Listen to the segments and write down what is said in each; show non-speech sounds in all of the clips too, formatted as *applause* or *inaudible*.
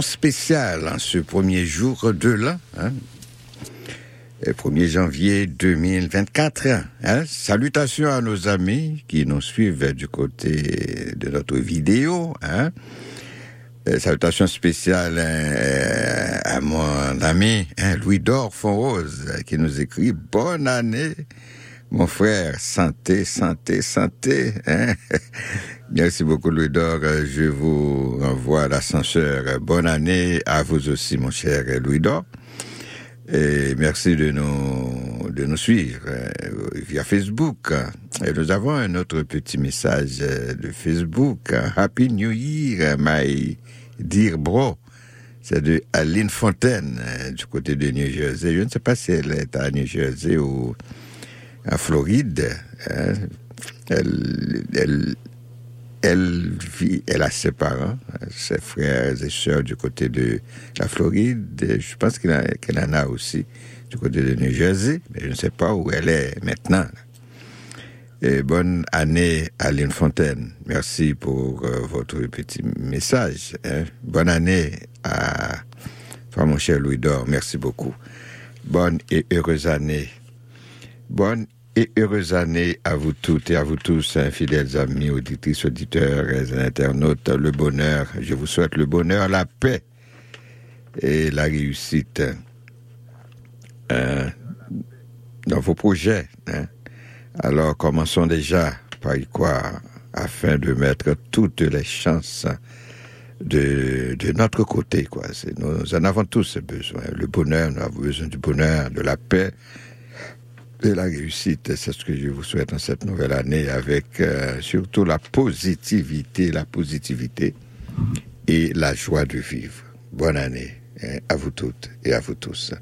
spéciale en ce premier jour de l'an, hein, le 1er janvier 2024. Hein. Salutations à nos amis qui nous suivent du côté de notre vidéo. Hein. Salutations spéciales euh, à mon ami hein, Louis Dor Fonrose qui nous écrit Bonne année mon frère, santé, santé, santé. Hein? *laughs* Merci beaucoup, Louis Dor. Je vous renvoie à l'ascenseur. Bonne année à vous aussi, mon cher Louis Dor. Et merci de nous, suivre euh, via Facebook. Et nous avons un autre petit message de Facebook. Happy New Year, my dear bro. C'est de Aline Fontaine, euh, du côté de New Jersey. Je ne sais pas si elle est à New Jersey ou en Floride. Hein, elle, vit, elle a ses parents, ses frères et sœurs du côté de la Floride. Je pense qu'elle en a aussi du côté de New Jersey, mais je ne sais pas où elle est maintenant. Bonne année à Lynn Fontaine. Merci pour euh, votre petit message. Hein. Bonne année à mon cher Louis Dor. Merci beaucoup. Bonne et heureuse année Bonne et heureuse année à vous toutes et à vous tous, hein, fidèles amis, auditrices, auditeurs et internautes. Le bonheur, je vous souhaite le bonheur, la paix et la réussite hein, dans vos projets. Hein. Alors commençons déjà par y croire afin de mettre toutes les chances de, de notre côté. Quoi. Nous en avons tous besoin. Le bonheur, nous avons besoin du bonheur, de la paix et la réussite. C'est ce que je vous souhaite en cette nouvelle année avec euh, surtout la positivité, la positivité et la joie de vivre. Bonne année hein, à vous toutes et à vous tous.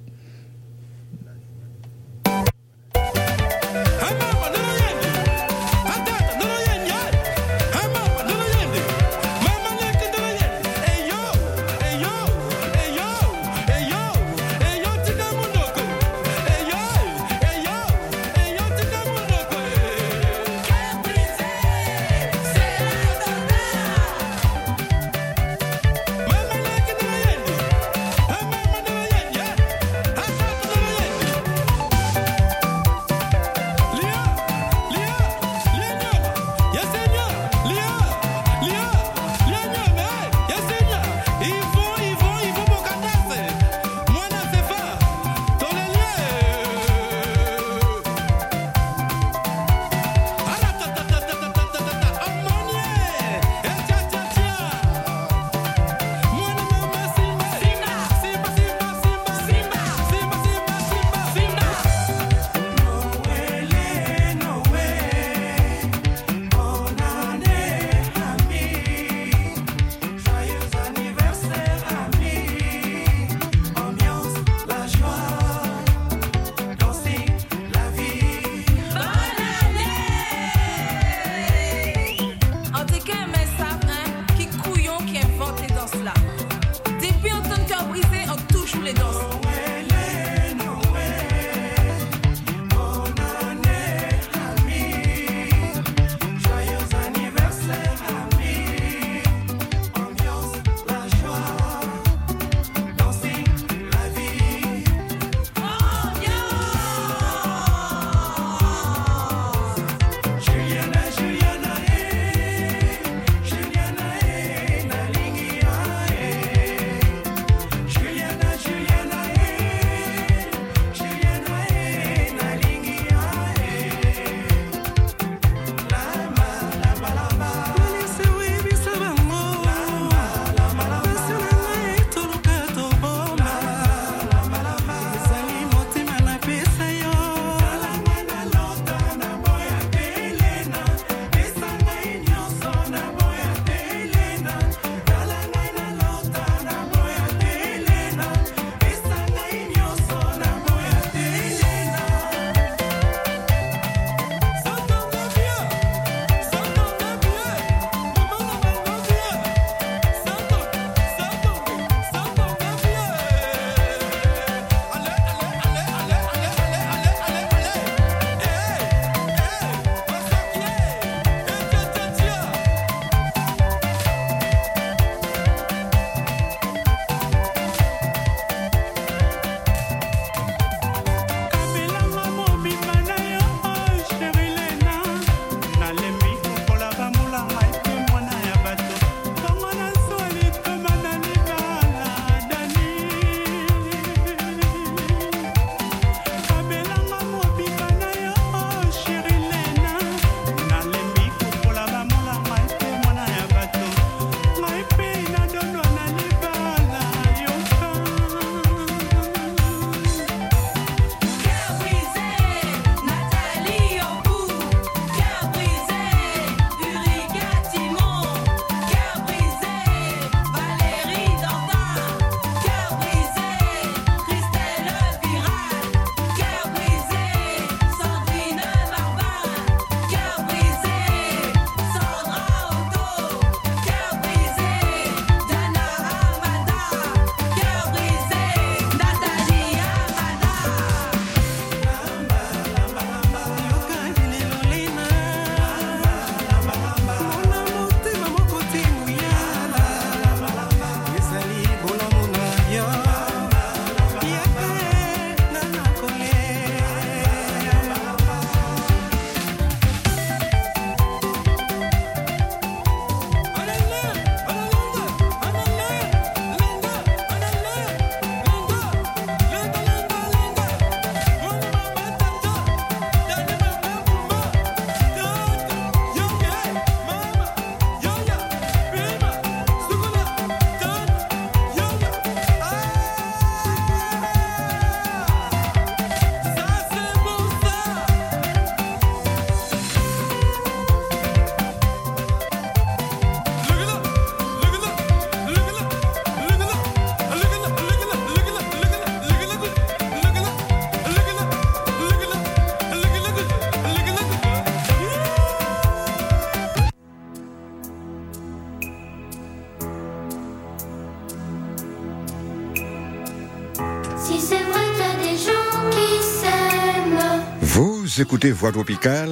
Vous écoutez Voix tropicale,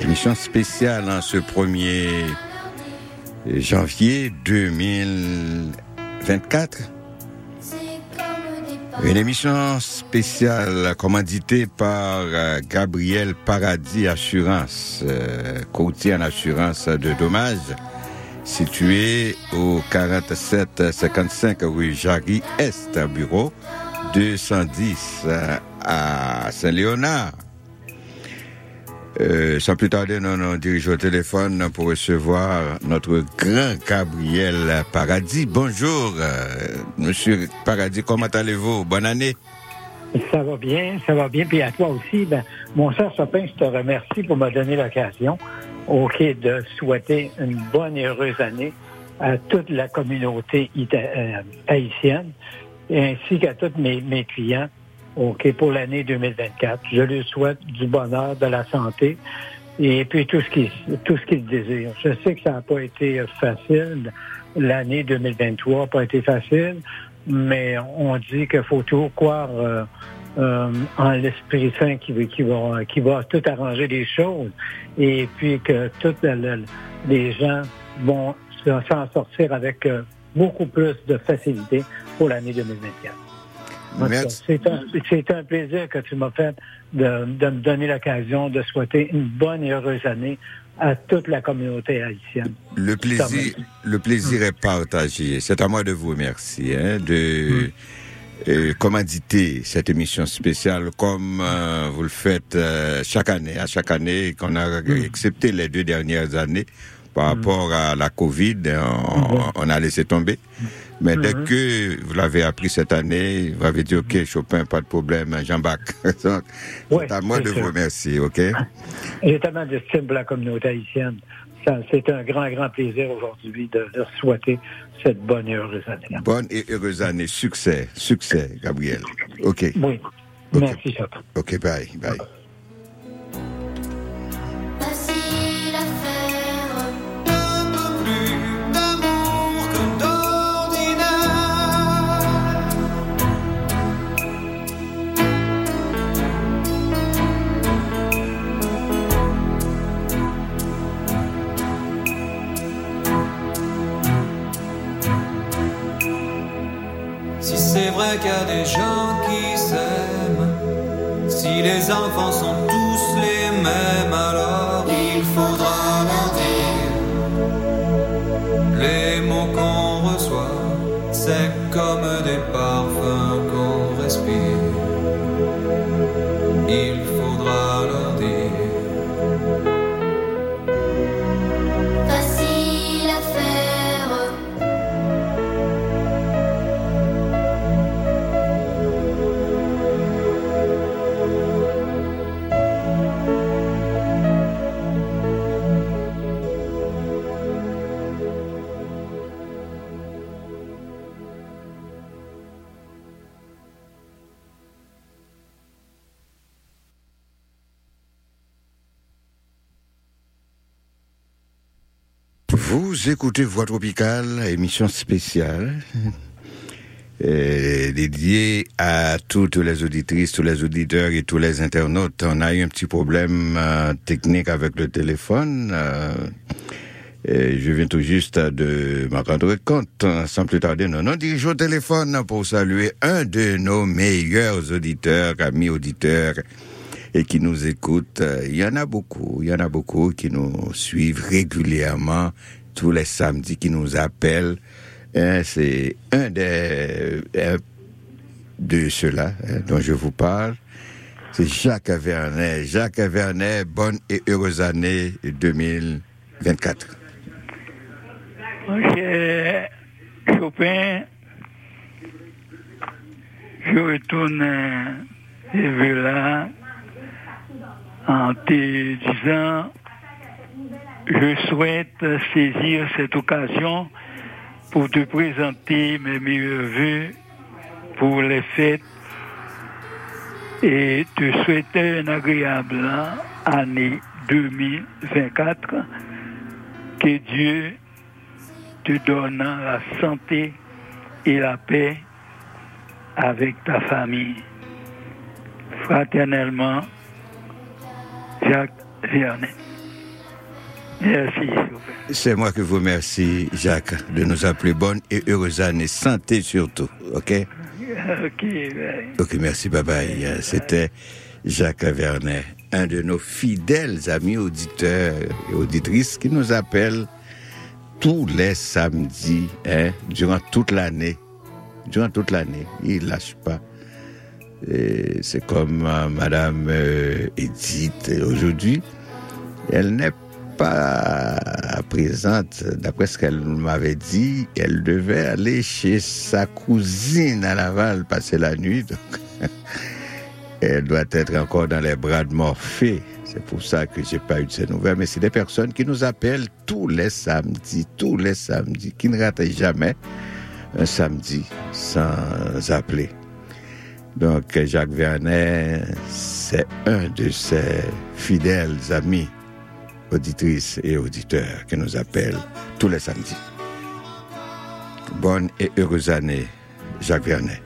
émission spéciale en ce 1er janvier 2024. Une émission spéciale commanditée par euh, Gabriel Paradis Assurance, euh, courtier en assurance de dommages, situé au 4755 rue Jarry Est, bureau 210 euh, à Saint-Léonard. Euh, sans plus tarder, nous nous dirigeons au téléphone pour recevoir notre grand Gabriel Paradis. Bonjour, euh, Monsieur Paradis, comment allez-vous? Bonne année. Ça va bien, ça va bien. Puis à toi aussi, ben, mon cher Sopin, je te remercie pour me donner l'occasion, OK, de souhaiter une bonne et heureuse année à toute la communauté euh, haïtienne, ainsi qu'à tous mes clients OK, pour l'année 2024. Je lui souhaite du bonheur, de la santé et puis tout ce qui tout ce qu'il désire. Je sais que ça n'a pas été facile. L'année 2023 n'a pas été facile, mais on dit qu'il faut toujours croire euh, euh, en l'Esprit Saint qui, qui, va, qui va tout arranger les choses et puis que tous les gens vont s'en sortir avec euh, beaucoup plus de facilité pour l'année 2024. C'est un, plaisir que tu m'as fait de, me donner l'occasion de souhaiter une bonne et heureuse année à toute la communauté haïtienne. Le plaisir, le plaisir est partagé. C'est à moi de vous remercier hein, de mm. commanditer cette émission spéciale comme euh, vous le faites euh, chaque année, à chaque année qu'on a mm. accepté les deux dernières années par mm. rapport à la Covid, on, mm-hmm. on a laissé tomber. Mais dès mhm. que vous l'avez appris cette année, vous avez dit, OK, Chopin, pas de problème, Jean-Bach. *laughs* c'est à moi de vous remercier, OK? J'ai tellement d'estime pour la communauté haïtienne. C'est un grand, grand plaisir aujourd'hui de leur souhaiter cette bonne et heureuse année. Bonne et heureuse année. Succès, succès, Gabriel. OK. Oui. Merci, Chopin. OK, bye, bye. qu'il Vous écoutez Voix Tropicale, émission spéciale euh, dédiée à toutes les auditrices, tous les auditeurs et tous les internautes. On a eu un petit problème euh, technique avec le téléphone. Euh, je viens tout juste de m'en rendre compte, sans plus tarder. Non, non, dirige au téléphone pour saluer un de nos meilleurs auditeurs, amis auditeurs, et qui nous écoutent. Il y en a beaucoup, il y en a beaucoup qui nous suivent régulièrement tous les samedis qui nous appellent. Hein, c'est un des de ceux-là hein, dont je vous parle. C'est Jacques Vernet. Jacques Vernet, bonne et heureuse année 2024. Ok, Chopin, je retourne euh, là en te disant je souhaite saisir cette occasion pour te présenter mes meilleurs voeux pour les fêtes et te souhaiter une agréable année 2024. Que Dieu te donne la santé et la paix avec ta famille. Fraternellement, Jacques Vernet. Merci. C'est moi qui vous remercie, Jacques, de nous appeler bonne et heureuse année. Santé surtout, OK? *laughs* Ok. Ok, merci, bye bye. C'était Jacques Vernet, un de nos fidèles amis auditeurs et auditrices qui nous appelle tous les samedis, hein, durant toute l'année. Durant toute l'année. Il lâche pas. C'est comme euh, Madame euh, Edith aujourd'hui. Elle n'est pas présente. D'après ce qu'elle m'avait dit, elle devait aller chez sa cousine à Laval passer la nuit. Donc, *laughs* elle doit être encore dans les bras de Morphée. C'est pour ça que j'ai pas eu de ces nouvelles. Mais c'est des personnes qui nous appellent tous les samedis, tous les samedis, qui ne ratent jamais un samedi sans appeler. Donc, Jacques Vernet, c'est un de ses fidèles amis, auditrices et auditeurs, qui nous appellent tous les samedis. Bonne et heureuse année, Jacques Vernet.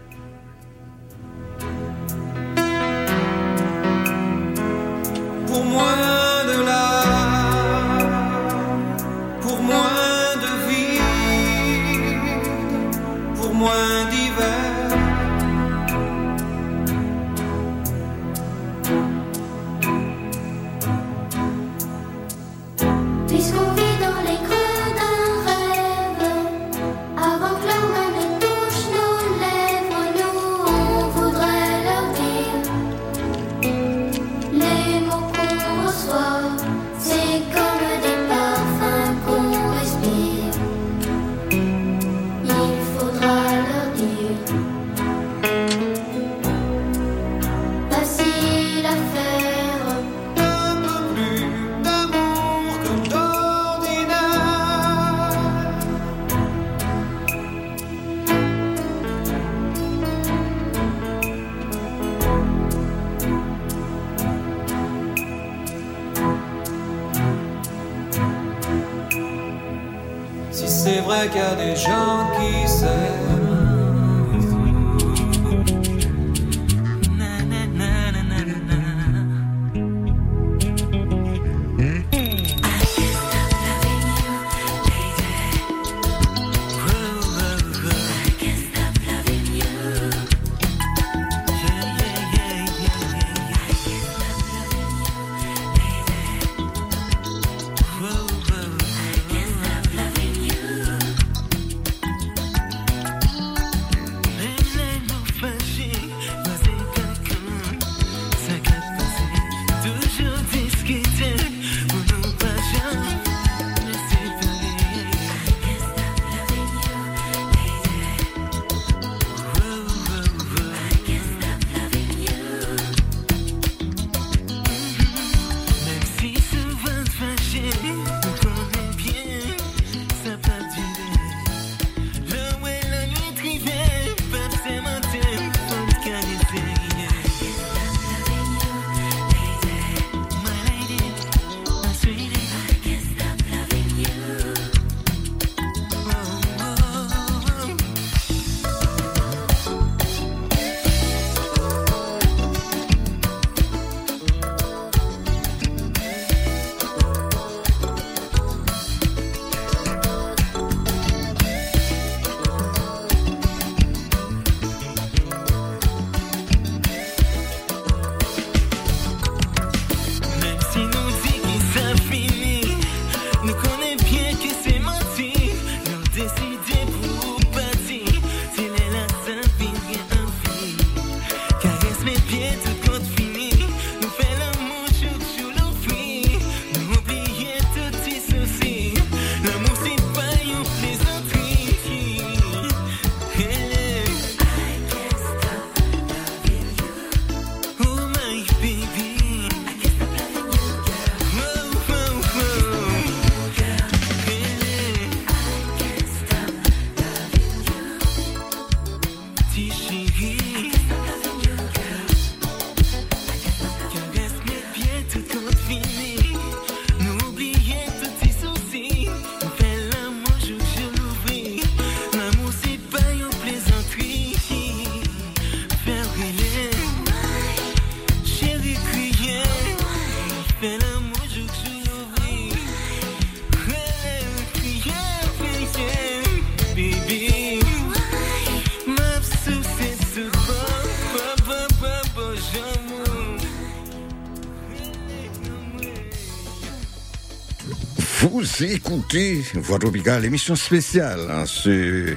Écoutez Voix Tropicale, émission spéciale en ce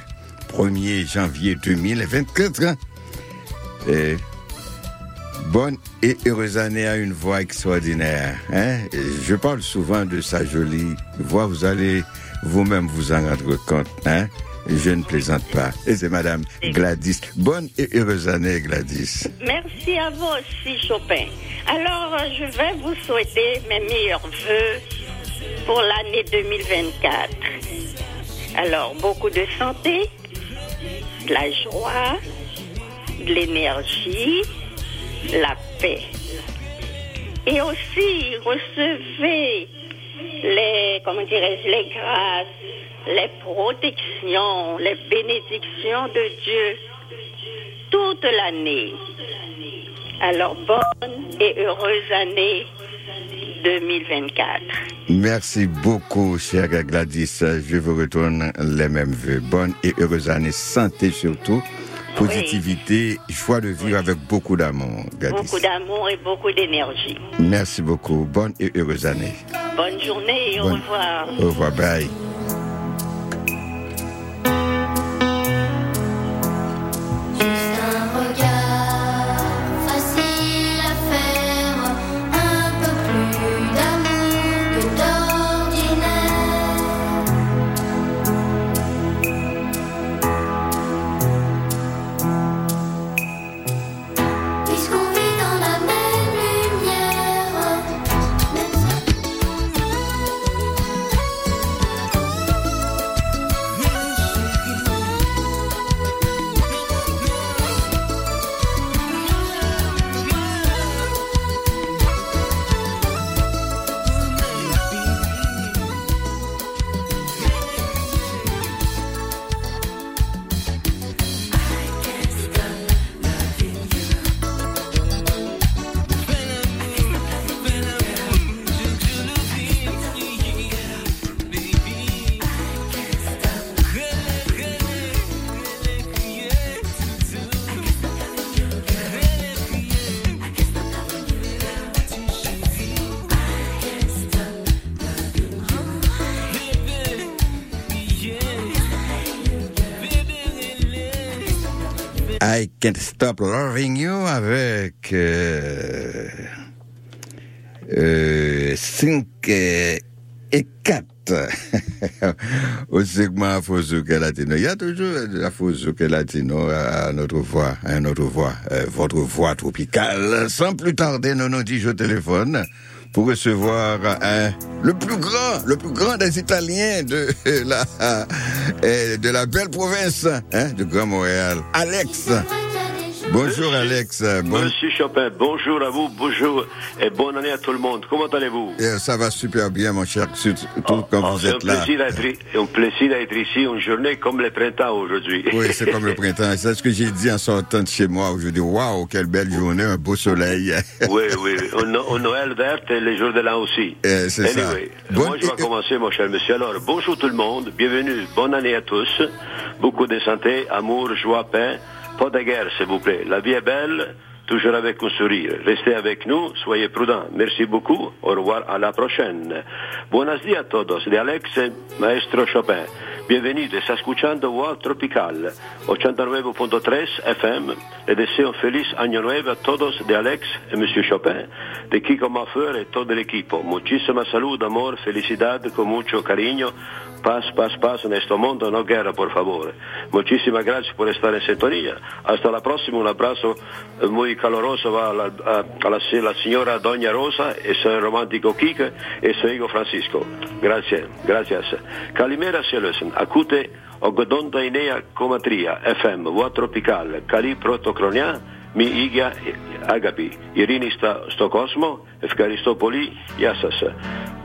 1er janvier 2024. hein. Bonne et heureuse année à une voix extraordinaire. Hein? Je parle souvent de sa jolie voix, vous allez vous-même vous en rendre compte. Hein? Je ne plaisante pas. Et c'est Madame Gladys. Bonne et heureuse année, Gladys. Merci à vous aussi, Chopin. Alors, je vais vous souhaiter mes meilleurs voeux pour l'année 2024. Alors, beaucoup de santé, de la joie, de l'énergie, la paix. Et aussi, recevez les, comment dirais-je, les grâces, les protections, les bénédictions de Dieu toute l'année. Alors, bonne et heureuse année 2024. Merci beaucoup, chère Gladys. Je vous retourne les mêmes vœux. Bonne et heureuse année, santé surtout, positivité, joie de vivre avec beaucoup d'amour, Gladys. Beaucoup d'amour et beaucoup d'énergie. Merci beaucoup. Bonne et heureuse année. Bonne journée et au revoir. Au revoir, bye. I Can't Stop Loving You avec euh, euh, 5 et 4 *laughs* au segment Afro-Zouk Latino. Il y a toujours Afro-Zouk Latino à notre voix, à notre voix, euh, votre voix tropicale. Sans plus tarder, nous nous disons au téléphone pour recevoir hein, le plus grand, le plus grand des Italiens de *laughs* la, euh, de la belle province hein, de Grand Montréal, Alex. Bonjour Alex. Bon- Monsieur Chopin, bonjour à vous, bonjour et bonne année à tout le monde. Comment allez-vous? Euh, ça va super bien, mon cher, surtout Oh, quand oh, vous C'est un êtes là. plaisir d'être i- un plaisir d'être ici, une journée comme le printemps aujourd'hui. *laughs* Oui, c'est comme le printemps. C'est ce que j'ai dit en sortant de chez moi. Je dis, waouh, quelle belle journée, un beau soleil. *laughs* oui, oui, un Noël vert et les jours de l'an aussi. Euh, c'est ça. anyway, Bonne- moi je vais commencer, mon cher monsieur. Alors, bonjour tout le monde, bienvenue, bonne année à tous. Beaucoup de santé, amour, joie, paix. Pas de guerre, s'il vous plaît. La vie est belle, toujours avec un sourire. Restez avec nous, soyez prudents. Merci beaucoup. Au revoir, à la prochaine. Buenos días a todos. De Alex, maestro Chopin. Bienvenidos, está escuchando World Tropical 89.3 FM. Le deseo feliz año nuevo a todos de Alex y Monsieur Chopin, de Kiko Maffer y todo el equipo. Muchísima salud, amor, felicidad, con mucho cariño. Paz, paz, paz en este mundo, no guerra, por favor. Muchísimas gracias por estar en sintonía. Hasta la próxima, un abrazo muy caloroso a la, a- a señora Doña Rosa y su romántico Kike y su hijo Francisco. Gracias, gracias. Kalimera Sjelösen, inea komatria, FM, agapi.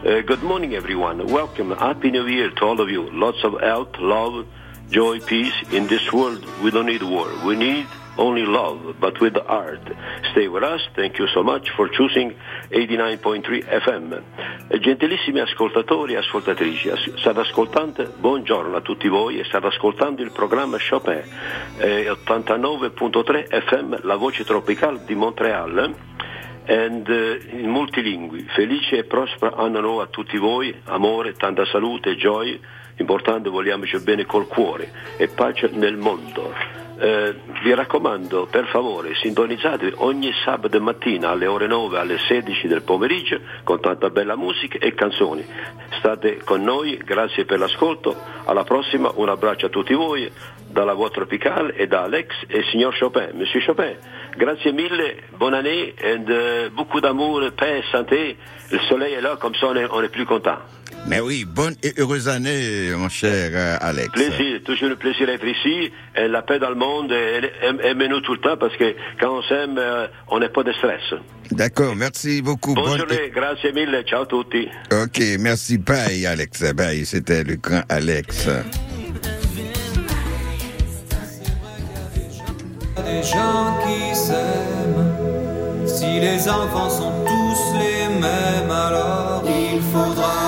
Uh, good morning, everyone. Welcome. Happy New Year to all of you. Lots of health, love, joy, peace. In this world, we don't need war. We need only love, but with heart. Stay with us. Thank you so much for choosing 89.3 FM. Gentilissimi ascoltatori e ascoltatrici, as- state ascoltando, buongiorno a tutti voi e state ascoltando il programma Chopin, eh, 89.3 FM, la voce tropicale di Montreal and, eh, in multilingui. Felice e prospero anno nuovo a tutti voi, amore, tanta salute gioia, importante vogliamoci bene col cuore e pace nel mondo. Eh, vi raccomando, per favore, sintonizzatevi ogni sabato mattina alle ore 9 alle 16 del pomeriggio con tanta bella musica e canzoni. State con noi, grazie per l'ascolto, alla prossima, un abbraccio a tutti voi dalla voix tropicale e da Alex et signor Chopin. Monsieur Chopin, grazie mille, bonne année and euh, beaucoup d'amour, paix, santé. Le soleil est là, comme ça on est, on est plus content. Mais oui, bonne et heureuse année, mon cher euh, Alex. Plaisir, toujours le plaisir d'être ici. Et la paix dans le monde, aimez-nous tout le temps parce que quand on s'aime, euh, on n'a pas de stress. D'accord, merci beaucoup. Bonne Bonne- journée, grazie mille, ciao a tutti. Ok, merci. Bye, Alex. Bye, c'était le grand Alex. des gens qui s'aiment. Si les enfants sont tous les mêmes, alors il faudra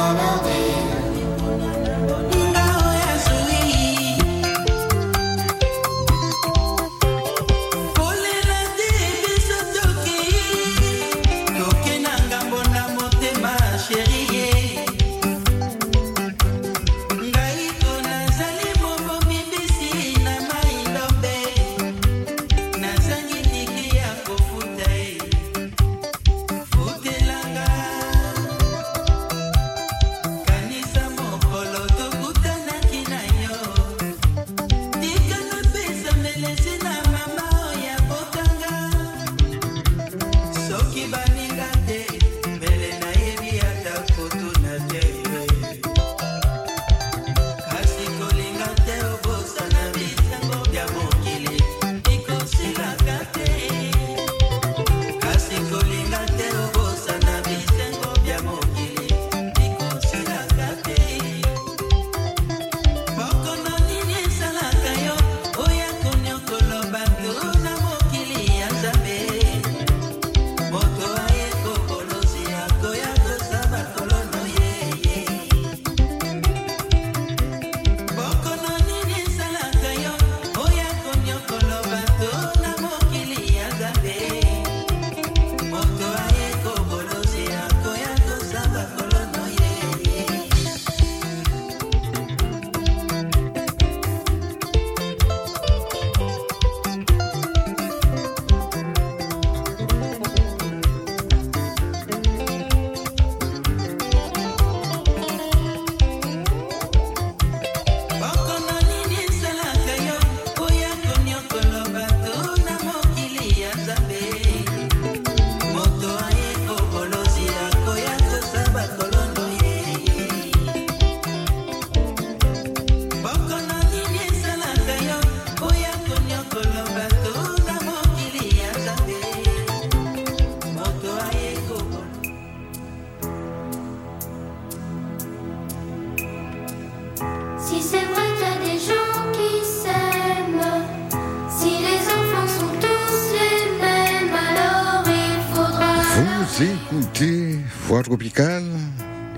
Tropicale,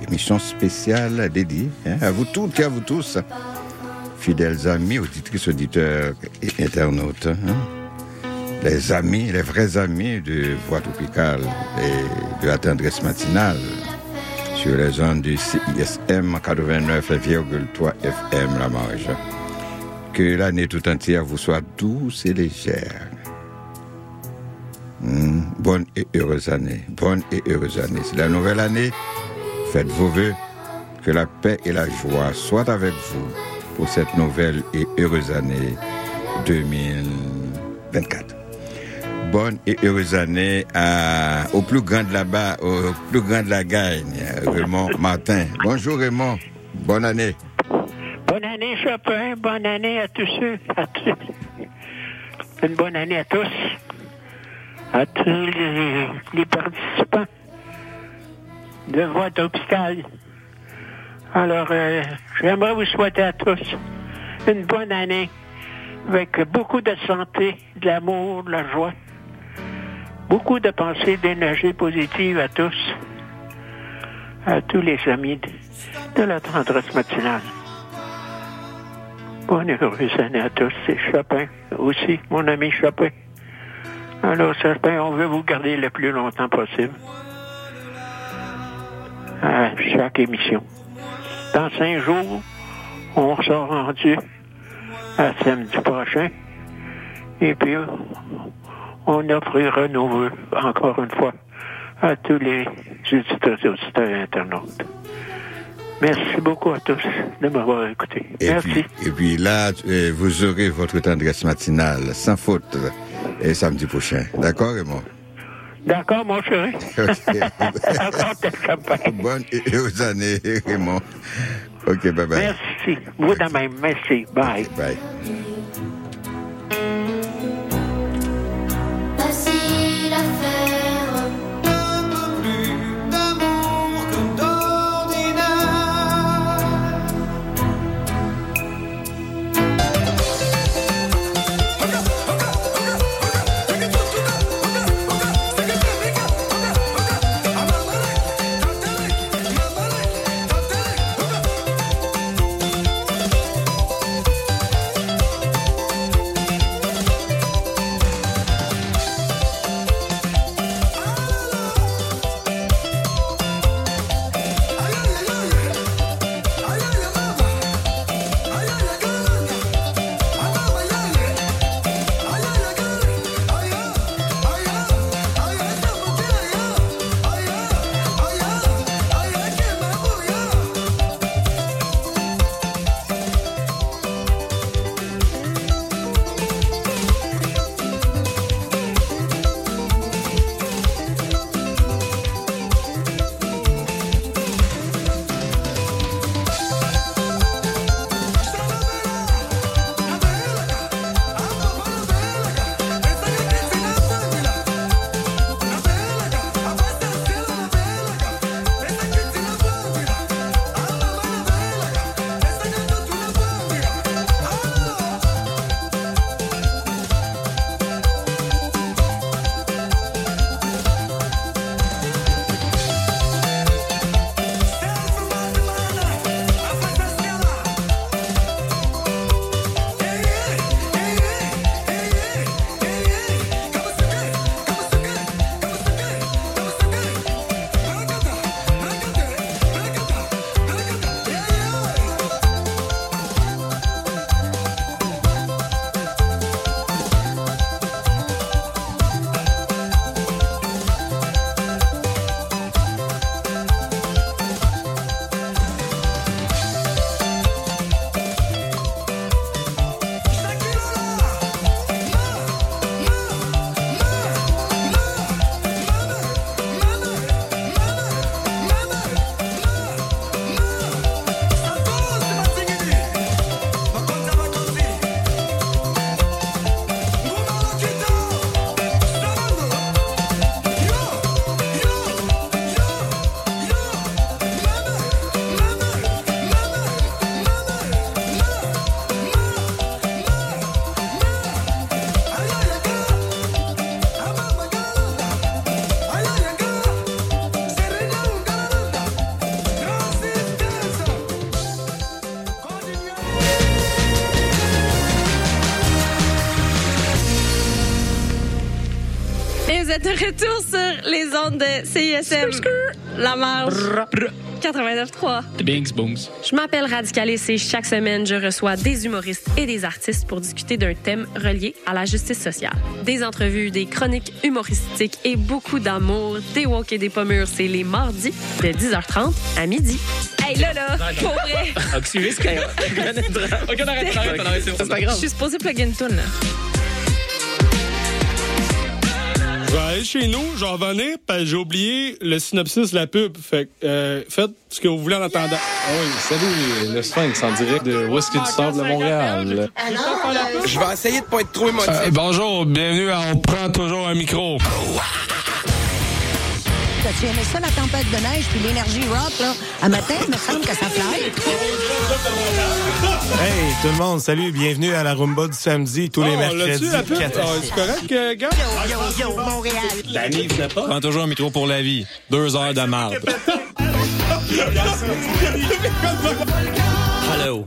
émission spéciale dédiée hein, à vous toutes et à vous tous, fidèles amis, auditrices, auditeurs et internautes. hein. les amis, les vrais amis de Voix Tropicale et de la tendresse matinale sur les ondes du CISM 89,3 FM La Marge. Que l'année tout entière vous soit douce et légère. Bonne et heureuse année. Bonne et heureuse année. C'est la nouvelle année. Faites vos voeux. Que la paix et la joie soient avec vous pour cette nouvelle et heureuse année 2024. Bonne et heureuse année au plus grand de là-bas, au plus grand de la gagne, Raymond Martin. Bonjour Raymond. Bonne année. Bonne année, Chopin. Bonne année à tous ceux. Une bonne année à tous. À tous les, participants de Voix Tropicale. Alors, euh, j'aimerais vous souhaiter à tous une bonne année avec beaucoup de santé, de l'amour, de la joie. Beaucoup de pensées, d'énergie positive à tous, à tous les amis de, de la tendresse matinale. Bonne heureuse année à tous. C'est Chopin aussi, mon ami Chopin. Alors, Chopin, on veut vous garder le plus longtemps possible à chaque émission. Dans cinq jours, on sera rendu à samedi prochain. Et puis, on offrira nos vœux, encore une fois, à tous les auditeurs et internautes. Merci beaucoup à tous de m'avoir écouté. Et Merci. puis, et puis là, euh, vous aurez votre tendresse matinale sans faute et samedi prochain. D'accord, Raymond? D'accord, mon chéri? *laughs* Ok. Encore de champagne. Bonne heureuse année, Raymond. OK, bye bye. Merci. Vous de même. Merci. Bye. Bye. CISM. La marge. 89.3. Bings, booms. Je m'appelle Radicalis et chaque semaine, je reçois des humoristes et des artistes pour discuter d'un thème relié à la justice sociale. Des entrevues, des chroniques humoristiques et beaucoup d'amour. Des walk et des pommures, c'est les mardis de 10h30 à midi. Hey, là, là, pour vrai, *laughs* Ok, on arrête, on arrête, on arrête, c'est bon. C'est pas je suis supposée plugger une toune, là. Je vais aller chez nous, je vais revenir, parce que j'ai oublié le synopsis de la pub. Fait que, euh, faites ce que vous voulez en attendant. Ah oui, salut, le Sphinx en direct de Whisky du Sable de Montréal? Je vais essayer de pas être trop émotif. Euh, bonjour, bienvenue à On prend toujours un micro. T'as-tu aimé ça, la tempête de neige, puis l'énergie rock, là? À matin, il me semble que ça fly. Hey, tout le monde, salut, bienvenue à la rumba du samedi, tous les Oh, mercredis. l'as-tu, la pub? Ah, c'est correct, euh, gars? Yo, yo, Montréal. Danny, venait pas. Prends toujours un micro pour la vie. Deux heures de marde. *laughs* Hello,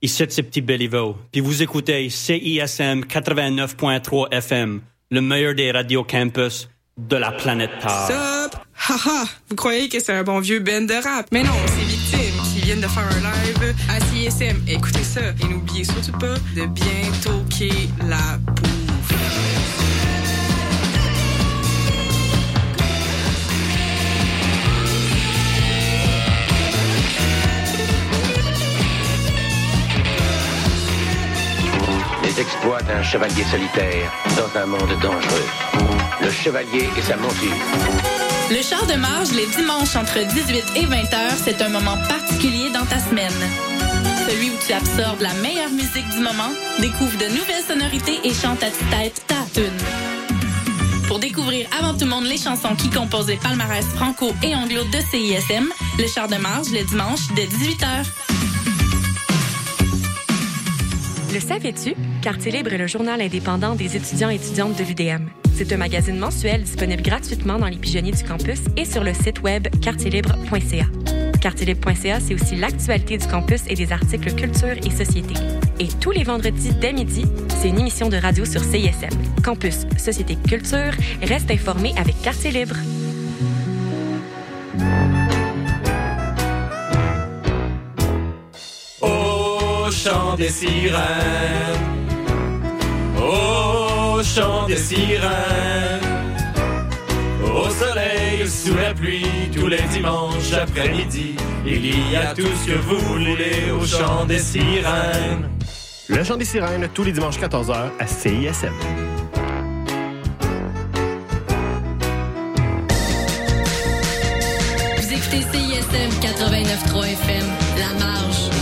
ici c'est Petit Béliveau, puis vous écoutez CISM 89.3 FM, le meilleur des radios campus de la planète Terre. Sup? Haha, vous croyez que c'est un bon vieux band de rap? Mais non, c'est Victime qui viennent de faire un live à CISM. Écoutez ça et n'oubliez surtout pas de bien toquer la bouffe. Les exploits d'un chevalier solitaire dans un monde dangereux. Le chevalier et sa monture. Le char de marge les dimanches entre 18 et 20 heures, c'est un moment particulier dans ta semaine. Celui où tu absorbes la meilleure musique du moment, découvre de nouvelles sonorités et chante à tue-tête ta tune. Pour découvrir avant tout le monde les chansons qui composent les palmarès franco et anglo de CISM, le char de marge le dimanche dès 18h. Le savais-tu? Quartier Libre est le journal indépendant des étudiants et étudiantes de l'UDM. C'est un magazine mensuel disponible gratuitement dans les pigeonniers du campus et sur le site web quartierlibre.ca. Quartierlibre.ca, c'est aussi l'actualité du campus et des articles culture et société. Et tous les vendredis dès midi, c'est une émission de radio sur CISM. Campus, société, culture, reste informé avec Quartier Libre. Au chant des sirènes, chant des sirènes, au soleil, sous la pluie, tous les dimanches après-midi, il y a tout ce que vous voulez au chant des sirènes. Le chant des sirènes, tous les dimanches 14h à CISM. Vous écoutez CISM 89.3 FM, La Marge.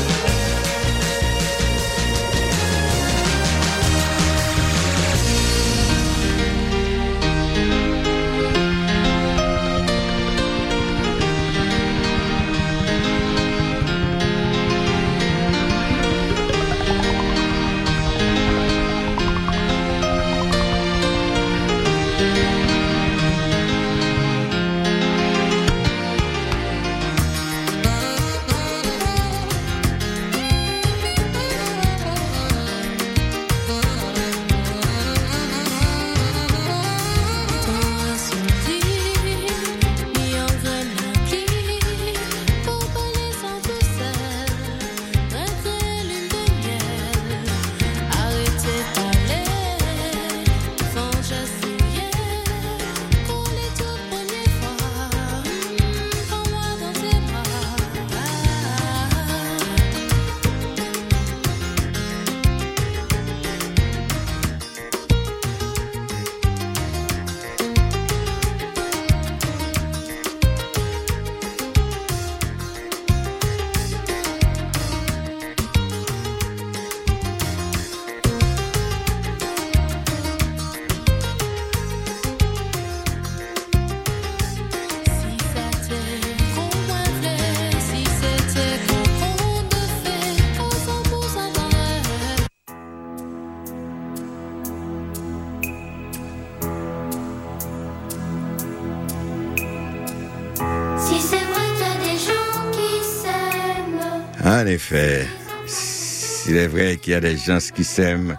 Effet, s'il est vrai qu'il y a des gens qui s'aiment,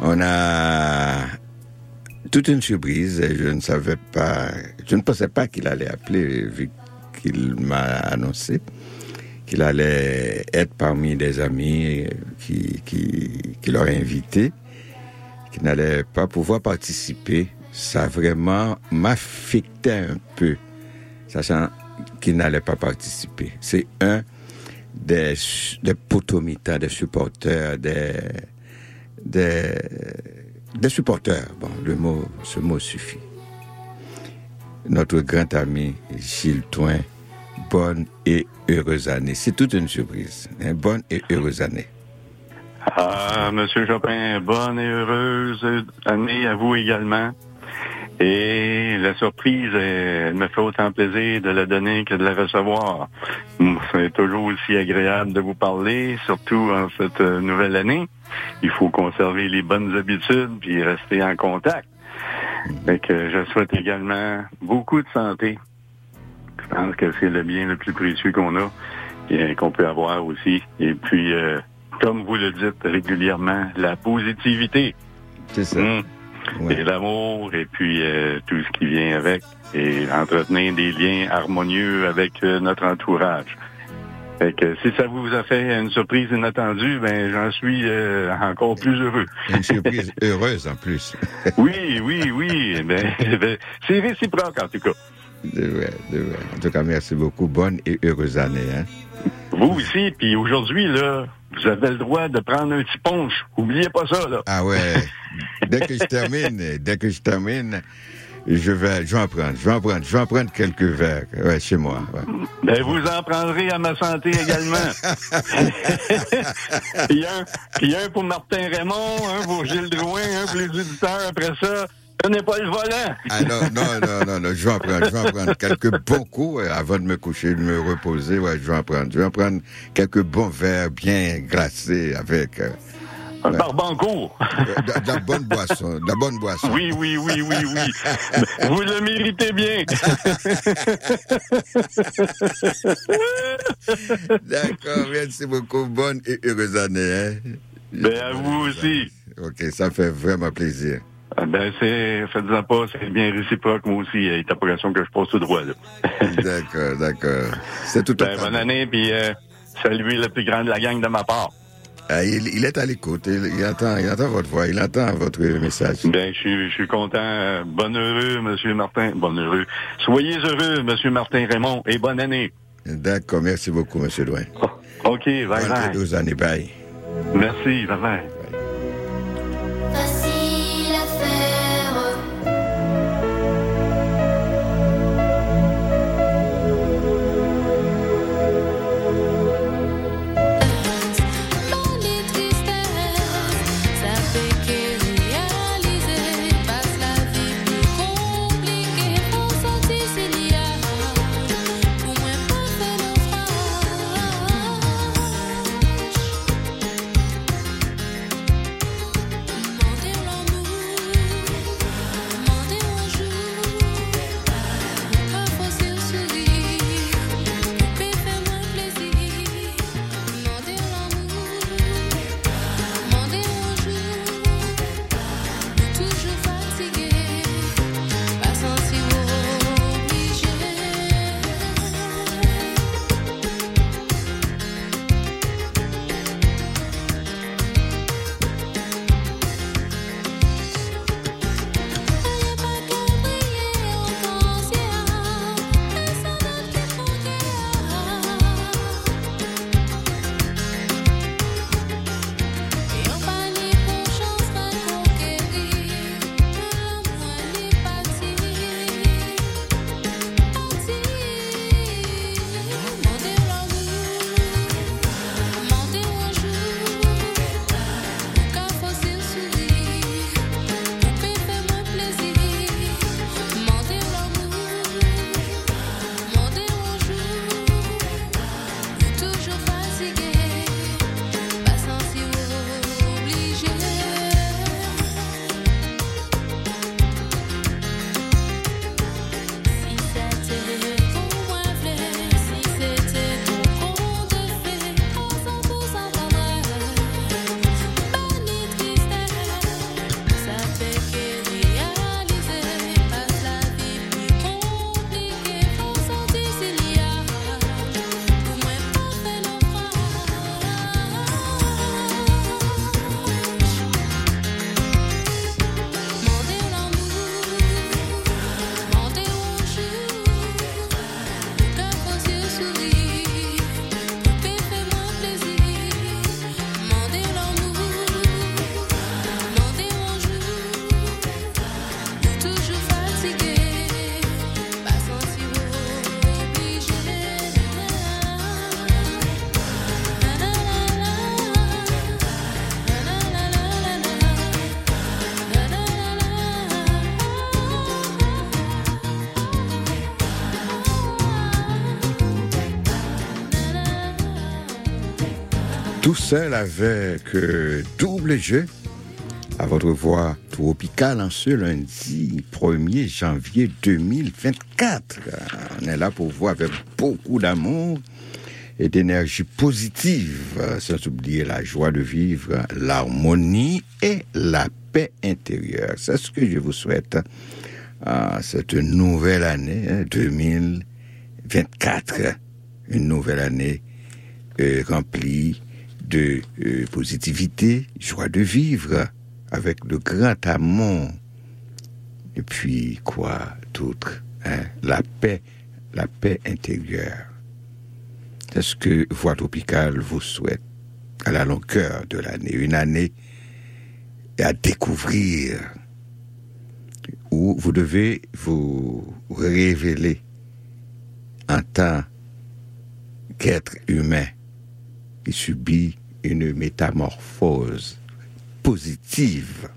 on a toute une surprise. et Je ne savais pas, je ne pensais pas qu'il allait appeler, vu qu'il m'a annoncé qu'il allait être parmi des amis qui, qui, qui l'auraient invité, qu'il n'allait pas pouvoir participer. Ça vraiment m'affectait un peu, sachant qu'il n'allait pas participer. C'est un des, des potomitas, des supporters, des, des, des supporters. Bon, le mot, ce mot suffit. Notre grand ami Gilles Toin, bonne et heureuse année. C'est toute une surprise. Hein, bonne et heureuse année. Ah, Monsieur Chopin, bonne et heureuse année à vous également. Et la surprise, elle me fait autant plaisir de la donner que de la recevoir. C'est toujours aussi agréable de vous parler, surtout en cette euh, nouvelle année. Il faut conserver les bonnes habitudes puis rester en contact. Fait que je souhaite également beaucoup de santé. Je pense que c'est le bien le plus précieux qu'on a et qu'on peut avoir aussi. Et puis, euh, comme vous le dites régulièrement, la positivité. C'est ça. Et l'amour, et puis euh, tout ce qui vient avec, et entretenir des liens harmonieux avec euh, notre entourage. Fait que si ça vous a fait une surprise inattendue, ben j'en suis euh, encore plus heureux. *laughs* Une surprise heureuse en plus. *laughs* oui, oui, oui. Ben, ben, c'est réciproque en tout cas. De vrai, de vrai. En tout cas, merci beaucoup. Bonne et heureuse année. Hein? Vous aussi, puis aujourd'hui, là, vous avez le droit de prendre un petit punch. Oubliez pas ça, là. Ah ouais. Dès que je termine, *laughs* dès que je termine, je vais, je vais en prendre, je vais en prendre, je vais en prendre quelques verres, ouais, chez moi. ouais. Ben, vous en prendrez à ma santé également. *laughs* puis, un, puis un pour Martin Raymond, un pour Gilles Drouin, un pour les auditeurs après ça. Prenez pas le volant. Ah non, non, non, non, non, je vais en prendre, je vais en prendre quelques bons coups euh, avant de me coucher, de me reposer, ouais, je vais en prendre. Je vais en prendre quelques bons verres bien glacés avec... euh, Un barbancourt. de, de la bonne boisson, de la bonne boisson. Oui, oui, oui, oui, oui. Vous le méritez bien. *laughs* D'accord, merci beaucoup. Bonne et heureuse année. Hein? Ben, à vous aussi. OK, ça fait vraiment plaisir. Ah, Ben, c'est, faites-en pas, c'est bien réciproque, moi aussi. Il est l'impression que je passe tout droit, là. *laughs* D'accord, d'accord. C'est tout Ben, bonne année, puis euh, saluez le plus grand de la gang de ma part. Ah, il, il est à l'écoute, il, il entend, il entend votre voix, il entend votre message. Ben, je suis, je suis content. Bon heureux, Monsieur Martin. Bon heureux. Soyez heureux, Monsieur Martin Raymond, et bonne année. D'accord, merci beaucoup, M. Loin. OK, bye bye. heureuse année, bye. Merci, bye bye. Tout seul avec euh, double jeu à votre voix tropicale en ce lundi 1er janvier 2024. On est là pour vous avec beaucoup d'amour et d'énergie positive, euh, sans oublier la joie de vivre, l'harmonie et la paix intérieure. C'est ce que je vous souhaite à cette nouvelle année hein, 2024. Une nouvelle année euh, remplie de euh, positivité, joie de vivre, avec le grand amour. Et puis, quoi d'autre hein? La paix, la paix intérieure. C'est ce que Voix Tropicale vous souhaite à la longueur de l'année. Une année à découvrir où vous devez vous révéler en tant qu'être humain? Qui subit une métamorphose positive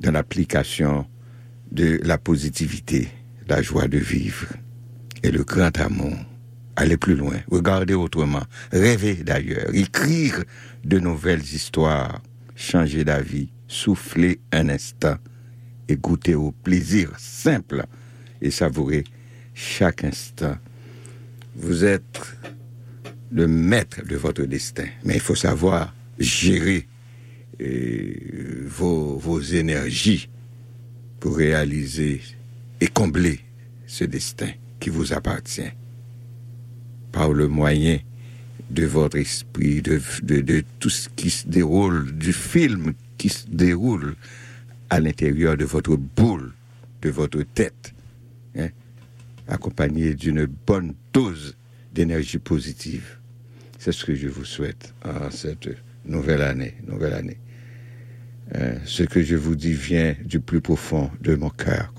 dans l'application de la positivité, la joie de vivre et le grand amour. Aller plus loin, regarder autrement, rêver d'ailleurs, écrire de nouvelles histoires, changer d'avis, souffler un instant et goûter au plaisir simple et savourer chaque instant. Vous êtes le maître de votre destin, mais il faut savoir gérer euh, vos, vos énergies pour réaliser et combler ce destin qui vous appartient. Par le moyen de votre esprit, de, de, tout ce qui se déroule, du film qui se déroule à l'intérieur de votre boule, de votre tête, hein, accompagné d'une bonne dose d'énergie positive. C'est ce que je vous souhaite en cette nouvelle année, nouvelle année. Euh, ce que je vous dis vient du plus profond de mon cœur.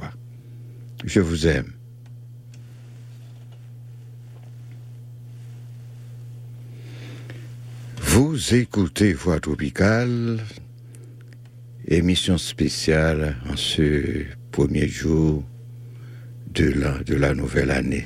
Je vous aime. Vous écoutez Voix Tropicale, émission spéciale en ce premier jour de la, nouvelle année.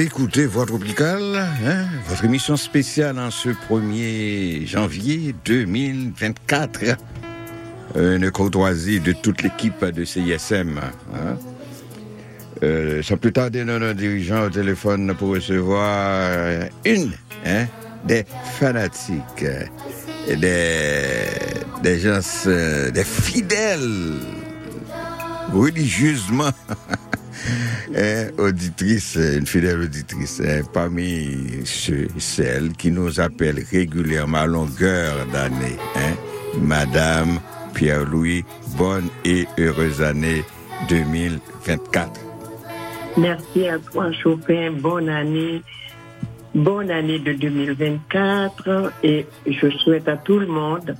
Écoutez Voix Tropicale, hein, votre émission spéciale en ce 1er janvier 2024. Une courtoisie de toute l'équipe de CISM. Hein. Euh, sans plus tarder, nos dirigeants au téléphone pour recevoir euh, une hein, des fanatiques, des, des gens, euh, des fidèles religieusement *laughs* *laughs* auditrice, une fidèle auditrice, hein, parmi celles qui nous appellent régulièrement à longueur d'année. Hein, Madame Pierre-Louis, bonne et heureuse année 2024. Merci à toi, Chopin. Bonne année. Bonne année de 2024. Et je souhaite à tout le monde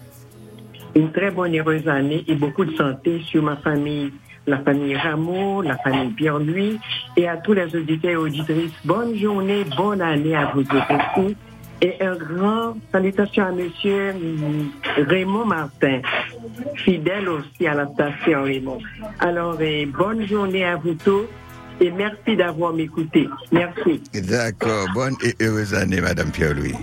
une très bonne heureuse année et beaucoup de santé sur ma famille, la famille Rameau, la famille Pierre-Louis et à tous les auditeurs et auditrices. Bonne journée, bonne année à vous tous. Et un grand salutation à monsieur Raymond Martin, fidèle aussi à la station Raymond. Alors, eh, bonne journée à vous tous et merci d'avoir m'écouté. Merci. D'accord, bonne et heureuse année, Madame Pierre-Louis.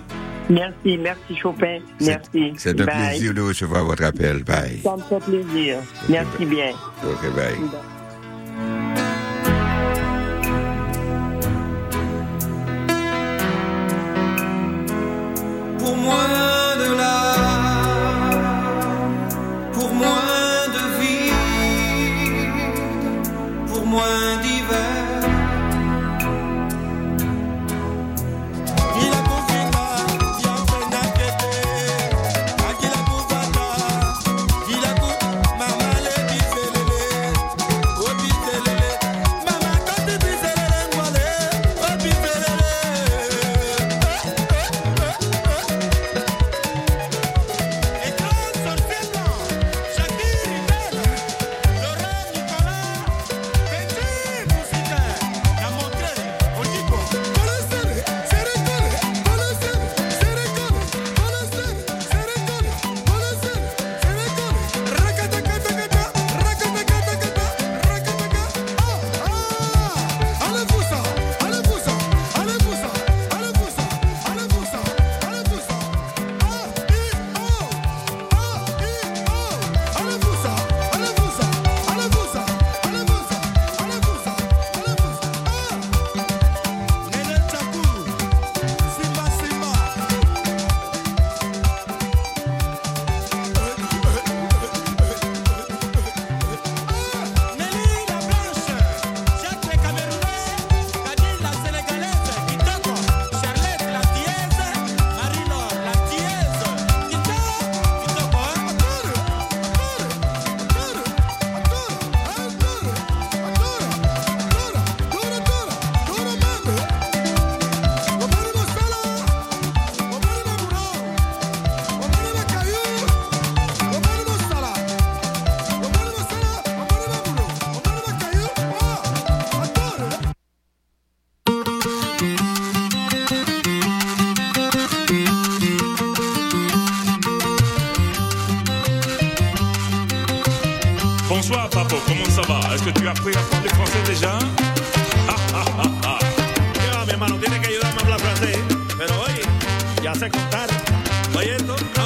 Merci, merci Chopin. Merci. C'est un Bye. plaisir de recevoir votre appel. Bye. Ça me fait plaisir. Merci bien. Ok, bye. Pour moins de Bonsoir, Papo, comment ça va? Est-ce que tu as appris à parler français déjà? Ah, ah, ah, ah. Ya, mi hermano, tiene que ayudarme a hablar francés. Pero oye, ya sé contar. Oye, esto.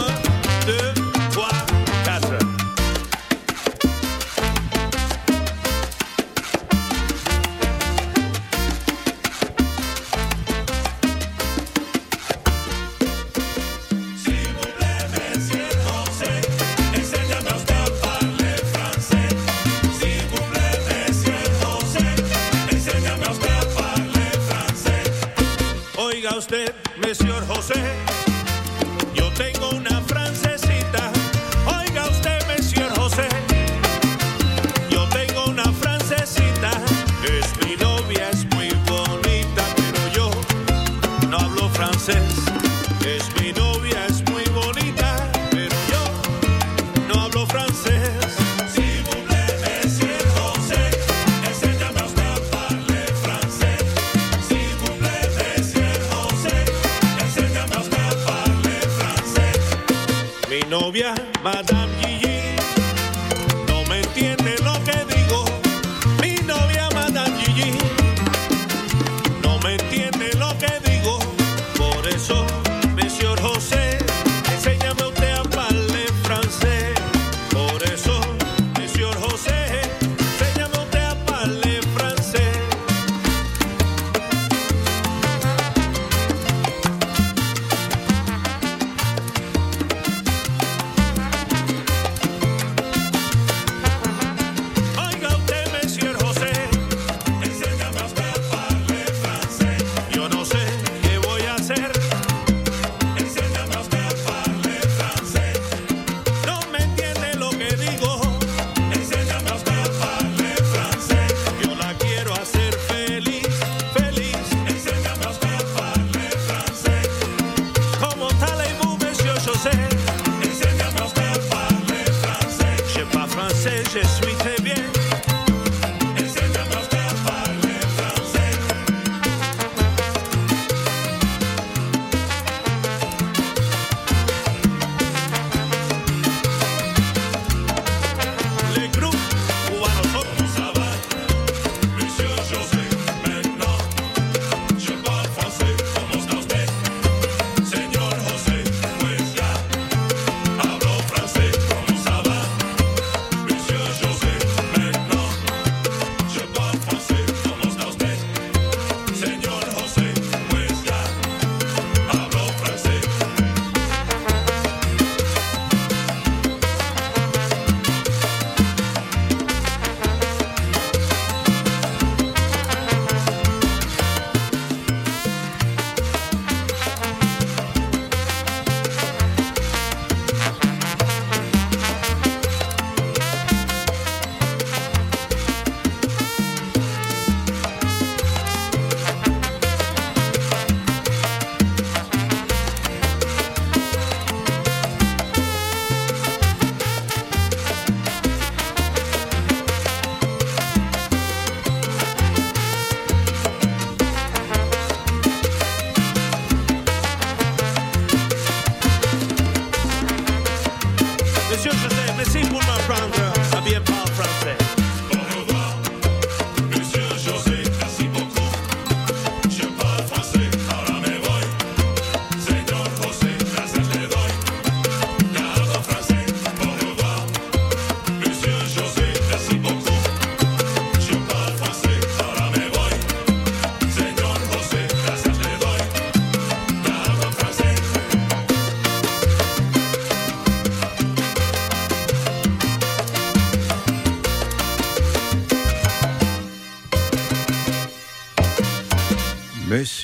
It's your Jose, me see pull my brown girl. I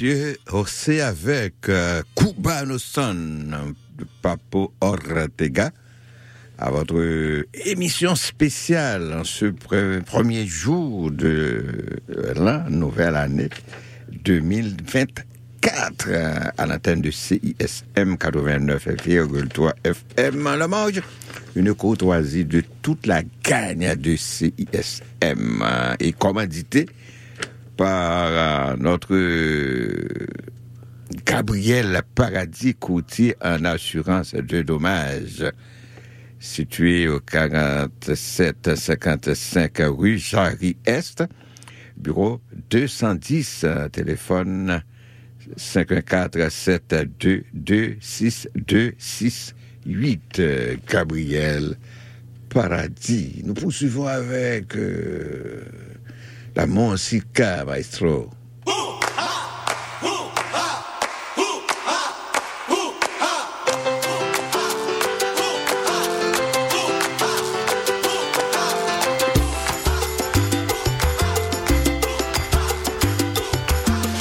Monsieur José avec euh, Cubano Papo Ortega, à votre émission spéciale en ce premier jour de la nouvelle année 2024 à l'antenne de CISM 89,3 FM en Une courtoisie de toute la gagne de CISM et commandité par euh, notre euh, Gabriel Paradis Coutier en assurance de dommages, situé au 4755 rue Jarry-Est, bureau 210, téléphone 514-722-6268, Gabriel Paradis. Nous poursuivons avec... Euh, la Monsica, maestro.